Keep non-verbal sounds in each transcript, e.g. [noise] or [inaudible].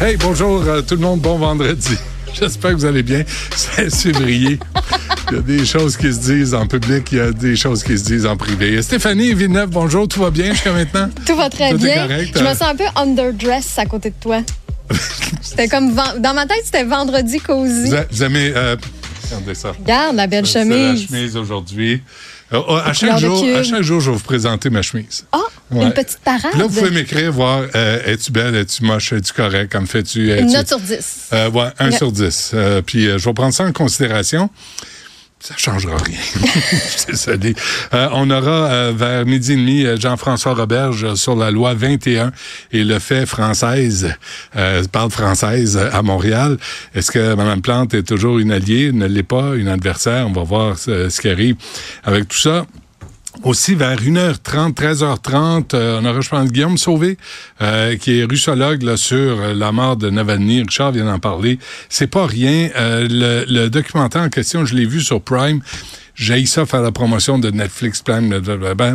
Hey, bonjour euh, tout le monde, bon vendredi. [laughs] J'espère que vous allez bien. C'est février. Il y a des choses qui se disent en public, il y a des choses qui se disent en privé. Stéphanie Villeneuve, bonjour, tout va bien jusqu'à maintenant? [laughs] Tout va très Tout bien. correct, Je me euh? sens un peu underdress à côté de toi. c'était comme dans ma tête, c'était vendredi cosy. Vous, a- vous aimez. euh, regardez ça. Regarde la belle C'est la chemise. chemise aujourd'hui. Euh, oh, à, chaque jour, à chaque jour, je vais vous présenter ma chemise. Ah, Ouais. une petite parade? Là, vous pouvez m'écrire, voir, euh, es-tu belle, es-tu moche, es-tu correct, comme fais-tu. une note sur 10. Euh, ouais, 1 Ouais. sur 10. Euh, puis euh, je vais prendre ça en considération. Ça changera rien. [laughs] Euh, on aura euh, vers midi et demi euh, Jean-François Roberge sur la loi 21 et le fait française, euh, parle française à Montréal. Est-ce que Mme Plante est toujours une alliée, ne l'est pas, une adversaire? On va voir ce qui arrive avec tout ça. Aussi, vers 1h30, 13h30, euh, on aura, je pense, Guillaume Sauvé, euh, qui est russologue là, sur euh, la mort de Navalny. Richard vient d'en parler. C'est pas rien. Euh, le, le documentaire en question, je l'ai vu sur Prime. J'ai ça faire la promotion de Netflix Prime,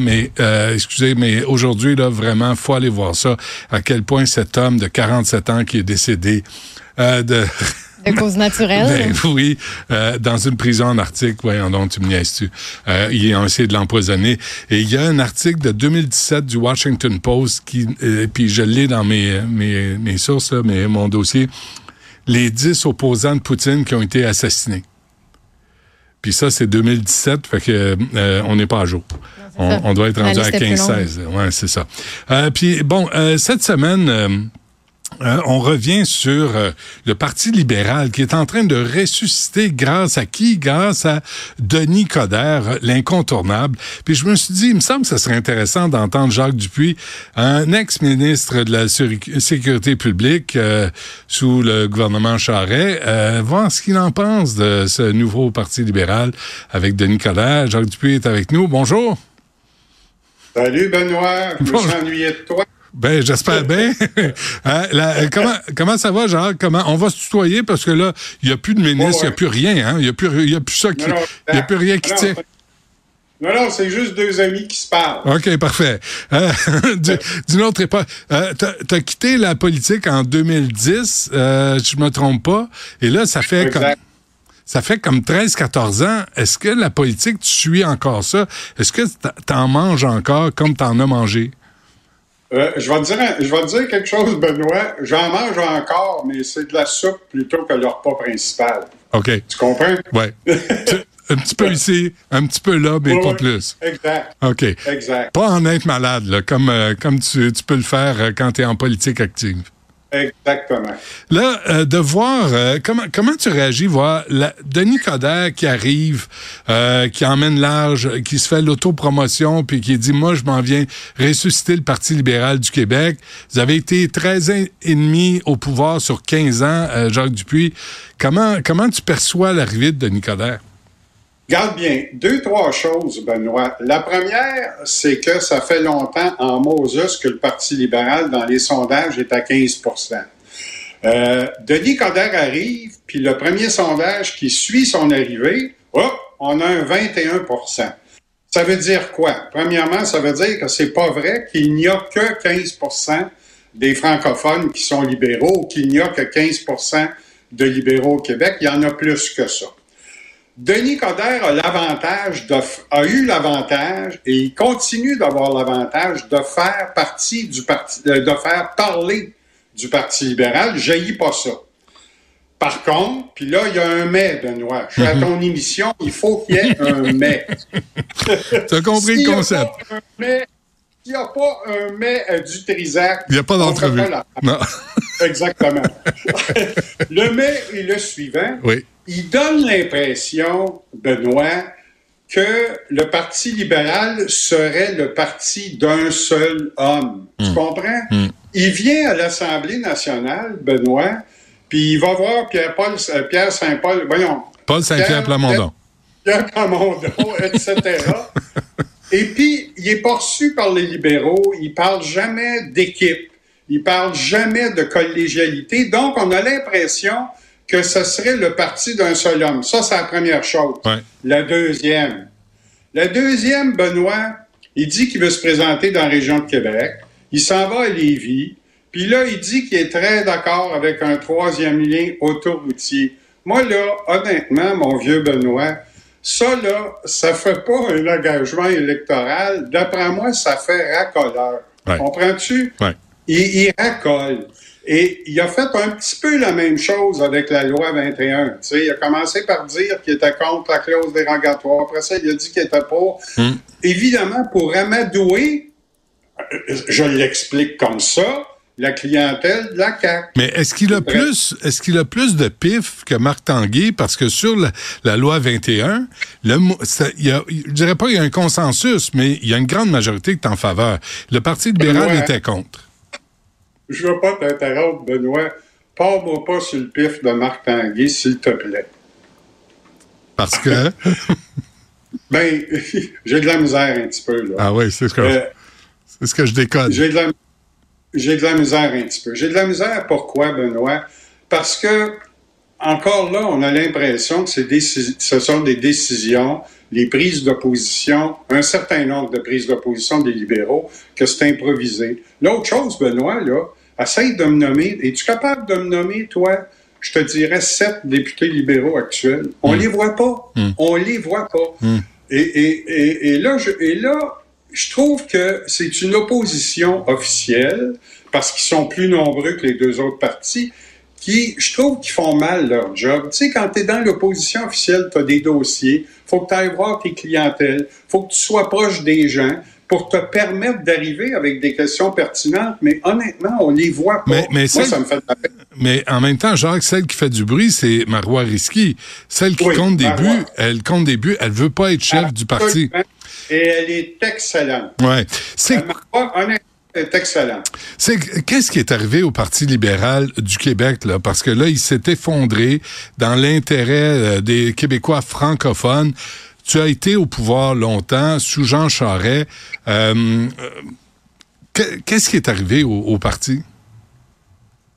mais euh, excusez, mais aujourd'hui, là, vraiment, faut aller voir ça. À quel point cet homme de 47 ans qui est décédé euh, de... [laughs] De cause naturelle. Ben oui, euh, dans une prison en Arctique, voyons donc, tu me niaises-tu. Euh, ils ont essayé de l'empoisonner. Et il y a un article de 2017 du Washington Post qui, euh, puis je l'ai dans mes, mes, mes sources, là, mes, mon dossier, les 10 opposants de Poutine qui ont été assassinés. Puis ça, c'est 2017, fait que euh, on n'est pas à jour. On, on doit être rendu à liste est plus 15-16. Ouais, c'est ça. Euh, puis bon, euh, cette semaine... euh, on revient sur euh, le Parti libéral qui est en train de ressusciter grâce à qui? Grâce à Denis Coderre, l'incontournable. Puis je me suis dit, il me semble que ce serait intéressant d'entendre Jacques Dupuis, un ex-ministre de la Sécu- Sécurité publique euh, sous le gouvernement Charest, euh, voir ce qu'il en pense de ce nouveau Parti libéral avec Denis Coderre. Jacques Dupuis est avec nous. Bonjour. Salut Benoît, je me suis ennuyé de toi. Ben, j'espère bien. [laughs] Hein, la- euh, comment, comment ça va, Jacques? Comment, on va se tutoyer parce que là, il n'y a plus de ministre, il Ouais, n'y a ouais. plus rien, hein? Il n'y a plus, y a plus ça qui, il a plus rien qui non, tient. Non, non, c'est juste deux amis qui se parlent. OK, parfait. Euh, [laughs] du- D'une autre époque, euh, t'as as quitté la politique en 2010, euh, je me trompe pas, et là, ça fait comme... Ça fait comme 13-14 ans. Est-ce que la politique, tu suis encore ça? Est-ce que t'en manges encore comme t'en as mangé? Euh, je, vais te dire, je vais te dire quelque chose, Benoît. J'en mange encore, mais c'est de la soupe plutôt que le repas principal. OK. Tu comprends? Tu- un petit peu ici, un petit peu là, mais pas plus. Exact. OK. Exact. Pas en être malade, là, comme, euh, comme tu, tu peux le faire euh, quand tu es en politique active. Exactement. Là, euh, de voir euh, comment comment tu réagis, voir la, Denis Coderre qui arrive, euh, qui emmène large, qui se fait l'autopromotion, puis qui dit moi je m'en viens ressusciter le Parti libéral du Québec. Vous avez été 13 ans et demi au pouvoir sur 15 ans, euh, Jacques Dupuis. Comment comment tu perçois l'arrivée de Denis Coderre? Garde bien, deux, trois choses, Benoît. La première, c'est que ça fait longtemps en Moses que le Parti libéral, dans les sondages, est à 15% Euh, Denis Coderre arrive, puis le premier sondage qui suit son arrivée, hop, on a un 21% Ça veut dire quoi? Premièrement, ça veut dire que c'est pas vrai qu'il n'y a que 15% des francophones qui sont libéraux, qu'il n'y a que 15% de libéraux au Québec. Il y en a plus que ça. Denis Coderre a l'avantage de a eu l'avantage et il continue d'avoir l'avantage de faire partie du parti, de, de faire parler du Parti libéral. Je pas ça. Par contre, puis là, il y a un mais, Benoît. Je suis à ton [laughs] émission, il faut qu'il y ait un mais. [laughs] Tu as compris le concept? S'il n'y a pas un mais euh, du Trisac, Il n'y a pas d'entrevue. [laughs] Exactement. le mais est le suivant. Oui. Il donne l'impression, Benoît, que le Parti libéral serait le parti d'un seul homme. Tu comprends? il vient à l'Assemblée nationale, Benoît, puis il va voir Pierre-Paul, euh, Pierre Saint-Paul, voyons. Paul Saint-Pierre Plamondon. Pierre Plamondon, [laughs] etc. Et puis, il est poursu par les libéraux. Il parle jamais d'équipe. Il parle jamais de collégialité. Donc, on a l'impression que ce serait le parti d'un seul homme. Ça, c'est la première chose. Ouais. La deuxième. La deuxième, Benoît, il dit qu'il veut se présenter dans la région de Québec. Il s'en va à Lévis. Puis là, il dit qu'il est très d'accord avec un troisième lien autoroutier. Moi, là, honnêtement, mon vieux Benoît, ça, là, ça fait pas un engagement électoral. D'après moi, ça fait racoleur. Ouais. Comprends-tu? Ouais. Il, il racole. Et il a fait un petit peu la même chose avec la loi 21. Tu sais, il a commencé par dire qu'il était contre la clause dérogatoire. Après ça, il a dit qu'il était pour. Hmm. Évidemment, pour amadouer, je l'explique comme ça, la clientèle de la CAQ. Mais est-ce qu'il a plus, est-ce qu'il a plus de pif que Marc Tanguay? Parce que sur la, la loi 21, le, ça- il y a, je dirais pas qu'il y a un consensus, mais il y a une grande majorité qui est en faveur. Le Parti libéral Benoît. était contre. Je veux pas t'interrompre, Benoît. Pars-moi pas sur le pif de Marc Tanguay, s'il te plaît. Parce que? [laughs] Ben, [laughs] j'ai de la misère un petit peu, là. ah oui, c'est ce que, Euh, c'est ce que je décode. J'ai de, la, j'ai de la misère un petit peu. J'ai de la misère, pourquoi, Benoît? Parce que, encore là, on a l'impression que c'est des- ce sont des décisions, les prises d'opposition, un certain nombre de prises d'opposition des libéraux, que c'est improvisé. L'autre chose, Benoît, là, essaye de me nommer. Es-tu capable de me nommer, toi? Je te dirais sept députés libéraux actuels. On les voit pas. On les voit pas. Et, et- et- et là, je, et là, je trouve que c'est une opposition officielle, parce qu'ils sont plus nombreux que les deux autres partis, qui, je trouve, qu'ils font mal leur job. Tu sais, quand tu es dans l'opposition officielle, tu as des dossiers, faut que tu ailles voir tes clientèles, faut que tu sois proche des gens pour te permettre d'arriver avec des questions pertinentes, mais honnêtement, on les voit pas. Mais- mais Moi, celle- ça me fait de la peine. Mais en même temps, Jacques, celle qui fait du bruit, c'est Marois Risky. Celle qui Oui, compte des Marois. buts, elle compte des buts, elle veut pas être chef du parti. Et elle est excellente. Ouais. C'est marque pas, honnêtement, est excellente. C'est qu'est-ce qui est arrivé au Parti libéral du Québec là? Parce que là il s'est effondré dans l'intérêt euh, des Québécois francophones. Tu as été au pouvoir longtemps sous Jean Charest. Euh, euh, que- qu'est-ce qui est arrivé au, au parti?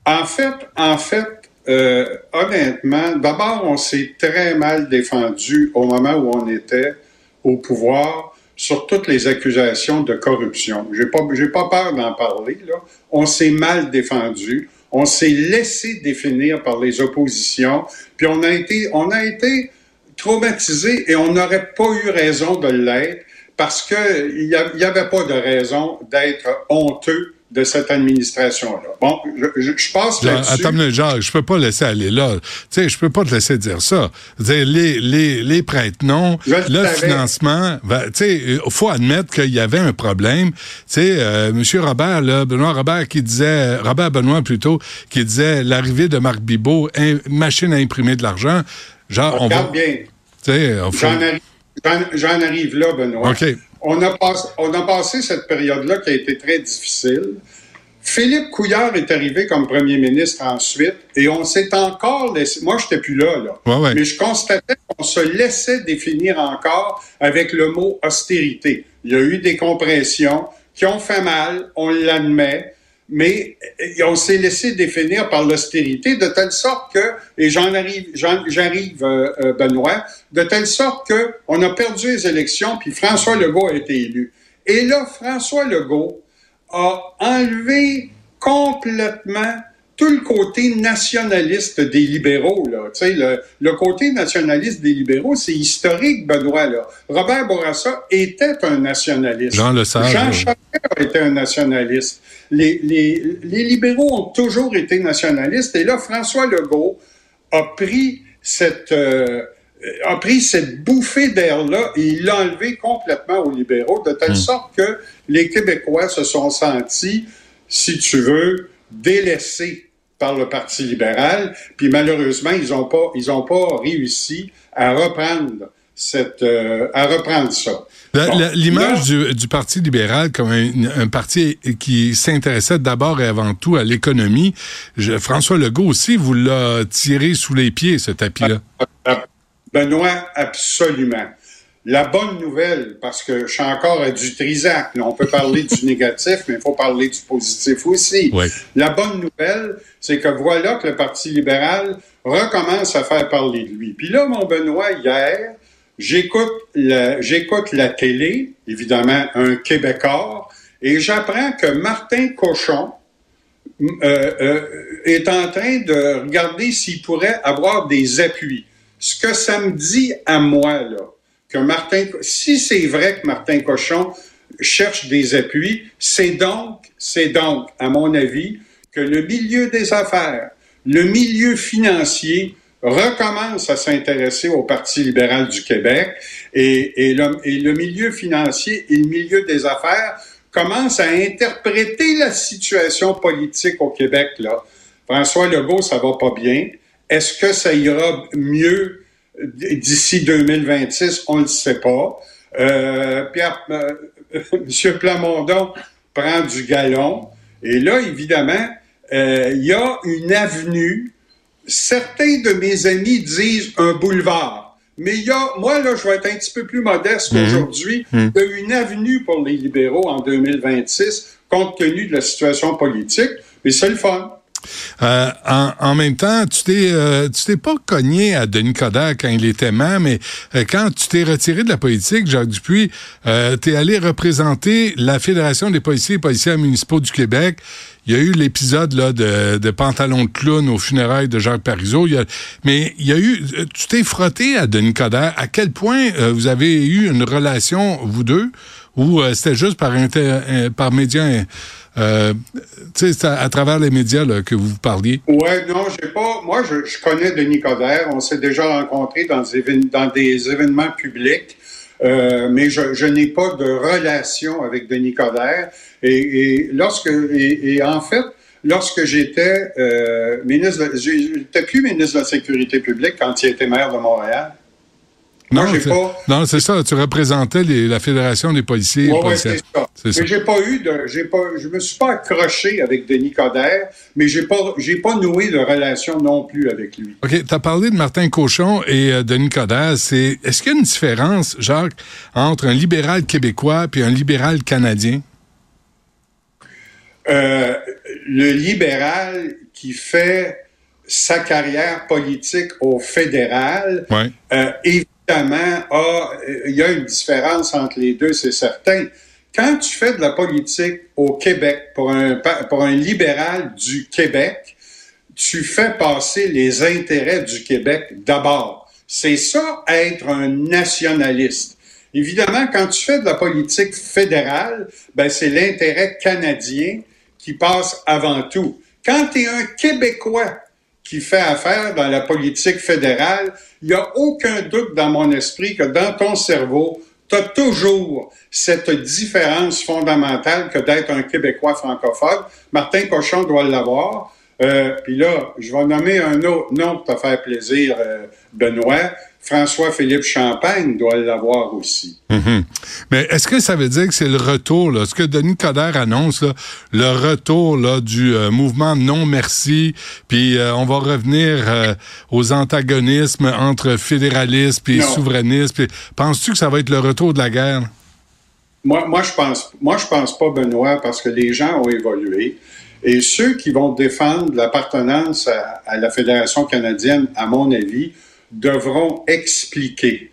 En fait, en fait, euh, honnêtement, d'abord, on s'est très mal défendu au moment où on était au pouvoir sur toutes les accusations de corruption. J'ai pas, j'ai pas peur d'en parler, là. On s'est mal défendu. On s'est laissé définir par les oppositions. Puis on a été, on a été traumatisé et on n'aurait pas eu raison de l'être parce que il n'y avait pas de raison d'être honteux de cette administration-là. Bon, je, je, passe là-dessus. attends, minute, je peux pas laisser aller là. Tu sais, je peux pas te laisser dire ça. Dire, les, les, les prêtres non, Je le financement, ben, tu sais, il faut admettre qu'il y avait un problème. Tu sais, euh, Monsieur Robert, là, Benoît Robert qui disait, Robert Benoît plutôt, qui disait l'arrivée de Marc Bibot, machine à imprimer de l'argent. Genre, on va, Regarde bien. tu sais, on faut- j'en arrive là, Benoît. OK. On a, passé, on a passé cette période-là qui a été très difficile. Philippe Couillard est arrivé comme premier ministre ensuite et on s'est encore laissé. Moi, je n'étais plus là, là. Ouais, ouais. Mais je constatais qu'on se laissait définir encore avec le mot austérité. Il y a eu des compressions qui ont fait mal, on l'admet, mais on s'est laissé définir par l'austérité de telle sorte que, et j'en arrive, j'arrive, euh, euh, Benoît, de telle sorte que on a perdu les élections, puis François Legault a été élu. Et là, François Legault a enlevé complètement tout le côté nationaliste des libéraux. Là. Le, le côté nationaliste des libéraux, c'est historique, Benoît. Là. Robert Bourassa était un nationaliste. Jean Lesage, Jean. Charest était un nationaliste. Les, les, les libéraux ont toujours été nationalistes. Et là, François Legault a pris cette... euh, a pris cette bouffée d'air-là et il l'a enlevé complètement aux libéraux, de telle sorte que les Québécois se sont sentis, si tu veux, délaissés par le Parti libéral. Puis malheureusement, ils n'ont pas, ils ont pas réussi à reprendre cette, euh, à reprendre ça. Bon, L'image du, du Parti libéral comme un, un parti qui s'intéressait d'abord et avant tout à l'économie, François Legault aussi vous l'a tiré sous les pieds, ce tapis-là. Benoît, absolument. La bonne nouvelle, parce que je suis encore à du Trisac, là, on peut parler du négatif, mais il faut parler du positif aussi. La bonne nouvelle, c'est que voilà que le Parti libéral recommence à faire parler de lui. Puis là, mon Benoît, hier, j'écoute la, j'écoute la télé, évidemment, un Québécois, et j'apprends que Martin Cochon, euh, euh, est en train de regarder s'il pourrait avoir des appuis. Ce que ça me dit à moi, là, que Martin, si c'est vrai que Martin Cochon cherche des appuis, c'est donc, c'est donc, à mon avis, que le milieu des affaires, le milieu financier recommence à s'intéresser au Parti libéral du Québec et, le, et le milieu financier et le milieu des affaires commencent à interpréter la situation politique au Québec. Là. François Legault, ça va pas bien. Est-ce que ça ira mieux d'ici 2026? On ne le sait pas. Euh, Pierre, euh, [laughs] M. Plamondon prend du galon. Et là, évidemment, euh, il y a une avenue. Certains de mes amis disent un boulevard. Mais il y a, moi, là, je vais être un petit peu plus modeste qu'aujourd'hui. Il y a une avenue pour les libéraux en 2026, compte tenu de la situation politique. Mais c'est le fun. Euh, en, même temps, tu t'es euh, t'es pas cogné à Denis Coderre quand il était maire, mais euh, quand tu t'es retiré de la politique, Jacques Dupuis, tu es allé représenter la Fédération des policiers et policiers municipaux du Québec. Il y a eu l'épisode de, de pantalon de clown aux funérailles de Jacques Parizeau. Mais il y a eu, tu t'es frotté à Denis Coderre. À quel point vous avez eu une relation vous deux, ou euh, c'était juste par inter, euh, par médias, euh, tu sais, à, à travers les médias que vous parliez. Ouais, non, j'ai pas. Moi, je, connais Denis Coderre. On s'est déjà rencontrés dans des, événements publics. Euh, mais je, n'ai pas de relation avec Denis Coderre. Et, lorsque, et, en fait, lorsque j'étais euh, ministre, j'étais plus ministre de la Sécurité publique quand il était maire de Montréal. Non, non, c'est ça. Tu représentais les- la Fédération des policiers et Ouais, c'est ça. Mais j'ai pas eu de, j'ai pas, je me suis pas accroché avec Denis Coderre, mais j'ai pas, j'ai pas noué de relation non plus avec lui. OK, tu as parlé de Martin Cochon et euh, Denis Coderre. C'est, est-ce qu'il y a une différence, Jacques, entre un libéral québécois et un libéral canadien? Euh, le libéral qui fait sa carrière politique au fédéral, Ouais. euh, évidemment, il y a une différence entre les deux, c'est certain. Quand tu fais de la politique au Québec pour un, pour un libéral du Québec, tu fais passer les intérêts du Québec d'abord. C'est ça, être un nationaliste. Évidemment, quand tu fais de la politique fédérale, ben, c'est l'intérêt canadien qui passe avant tout. Quand tu es un Québécois qui fait affaire dans la politique fédérale, il n'y a aucun doute dans mon esprit que dans ton cerveau, tu as toujours cette différence fondamentale que d'être un Québécois francophone. Martin Cochon doit l'avoir. Euh, Puis là, je vais nommer un autre nom pour te faire plaisir, euh, Benoît. François-Philippe Champagne doit l'avoir aussi. Mhm. Mais est-ce que ça veut dire que c'est le retour, là, ce que Denis Coderre annonce, là, le retour là, du euh, mouvement non merci, puis euh, on va revenir euh, aux antagonismes entre fédéralisme et Non. souverainisme. puis Penses-tu que ça va être le retour de la guerre? Moi, moi, je pense, moi, je pense pas, Benoît, parce que les gens ont évolué. Et ceux qui vont défendre l'appartenance à, à la Fédération canadienne, à mon avis, devront expliquer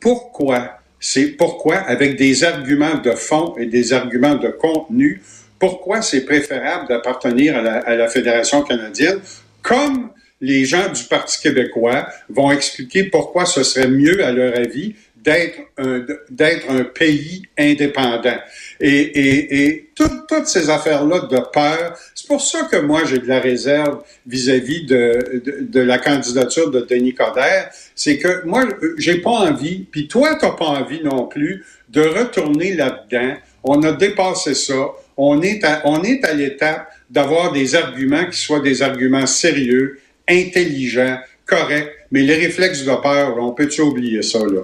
pourquoi, c'est pourquoi, avec des arguments de fond et des arguments de contenu, pourquoi c'est préférable d'appartenir à la, à la Fédération canadienne, comme les gens du Parti québécois vont expliquer pourquoi ce serait mieux, à leur avis, d'être un, d'être un pays indépendant. Et, et, et tout- toutes ces affaires-là de peur, c'est pour ça que moi j'ai de la réserve vis-à-vis de, la candidature de Denis Coderre. C'est que moi, j'ai pas envie, puis toi, t'as pas envie non plus, de retourner là-dedans. On a dépassé ça. On est à, à l'étape d'avoir des arguments qui soient des arguments sérieux, intelligents, corrects. Mais les réflexes de peur, on peut-tu oublier ça, là?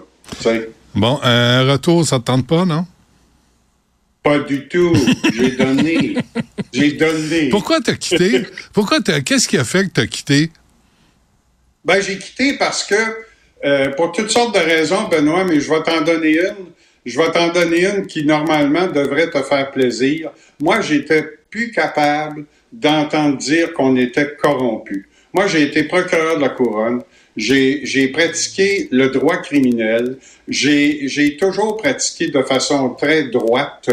Bon, un retour, ça te tente pas, non? Pas du tout. J'ai donné. J'ai donné. Pourquoi t'as quitté? Pourquoi t'as, qu'est-ce qui a fait que t'as quitté? Ben, j'ai quitté parce que, euh, pour toutes sortes de raisons, Benoît, mais je vais t'en donner une. Je vais t'en donner une qui, normalement, devrait te faire plaisir. Moi, j'étais plus capable d'entendre dire qu'on était corrompu. Moi, j'ai été procureur de la couronne. J'ai pratiqué le droit criminel. J'ai toujours pratiqué de façon très droite.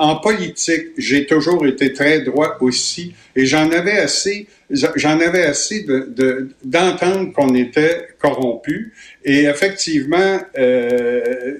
En politique, j'ai toujours été très droit aussi, et j'en avais assez, j'en avais assez de, de- d'entendre qu'on était corrompu. Et effectivement, euh,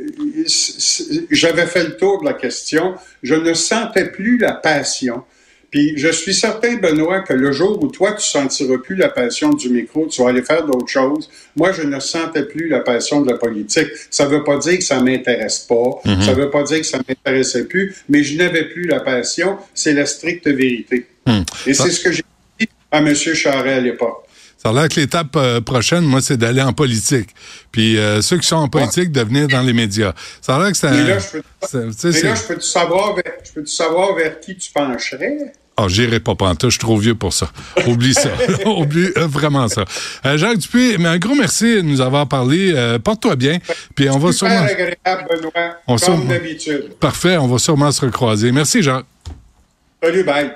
j'avais fait le tour de la question. Je ne sentais plus la passion. Puis je suis certain, Benoît, que le jour où toi, tu sentiras plus la passion du micro, tu vas aller faire d'autres choses. Moi, je ne sentais plus la passion de la politique. Ça veut pas dire que ça m'intéresse pas. Ça veut pas dire que ça m'intéressait plus, mais je n'avais plus la passion. C'est la stricte vérité. Et c'est ce que j'ai dit à M. Charest à l'époque. Ça a l'air que l'étape euh, prochaine, moi, c'est d'aller en politique. Puis euh, ceux qui sont en politique, de venir dans les médias. Ça a l'air que c'est... Mais là, je peux, sais, mais là, je peux-tu savoir, vers- je peux-tu savoir vers qui tu pencherais? Ah, j'irai pas pantoute, je suis trop vieux pour ça. Oublie ça. [laughs] [laughs] Oublie euh, vraiment ça. Euh, Jacques Dupuis, mais un gros merci de nous avoir parlé. Euh, Porte-toi bien. Puis on va Super sûrement... agréable, Benoît, On comme d'habitude. Parfait, on va sûrement se recroiser. Merci, Jacques. Salut, bye.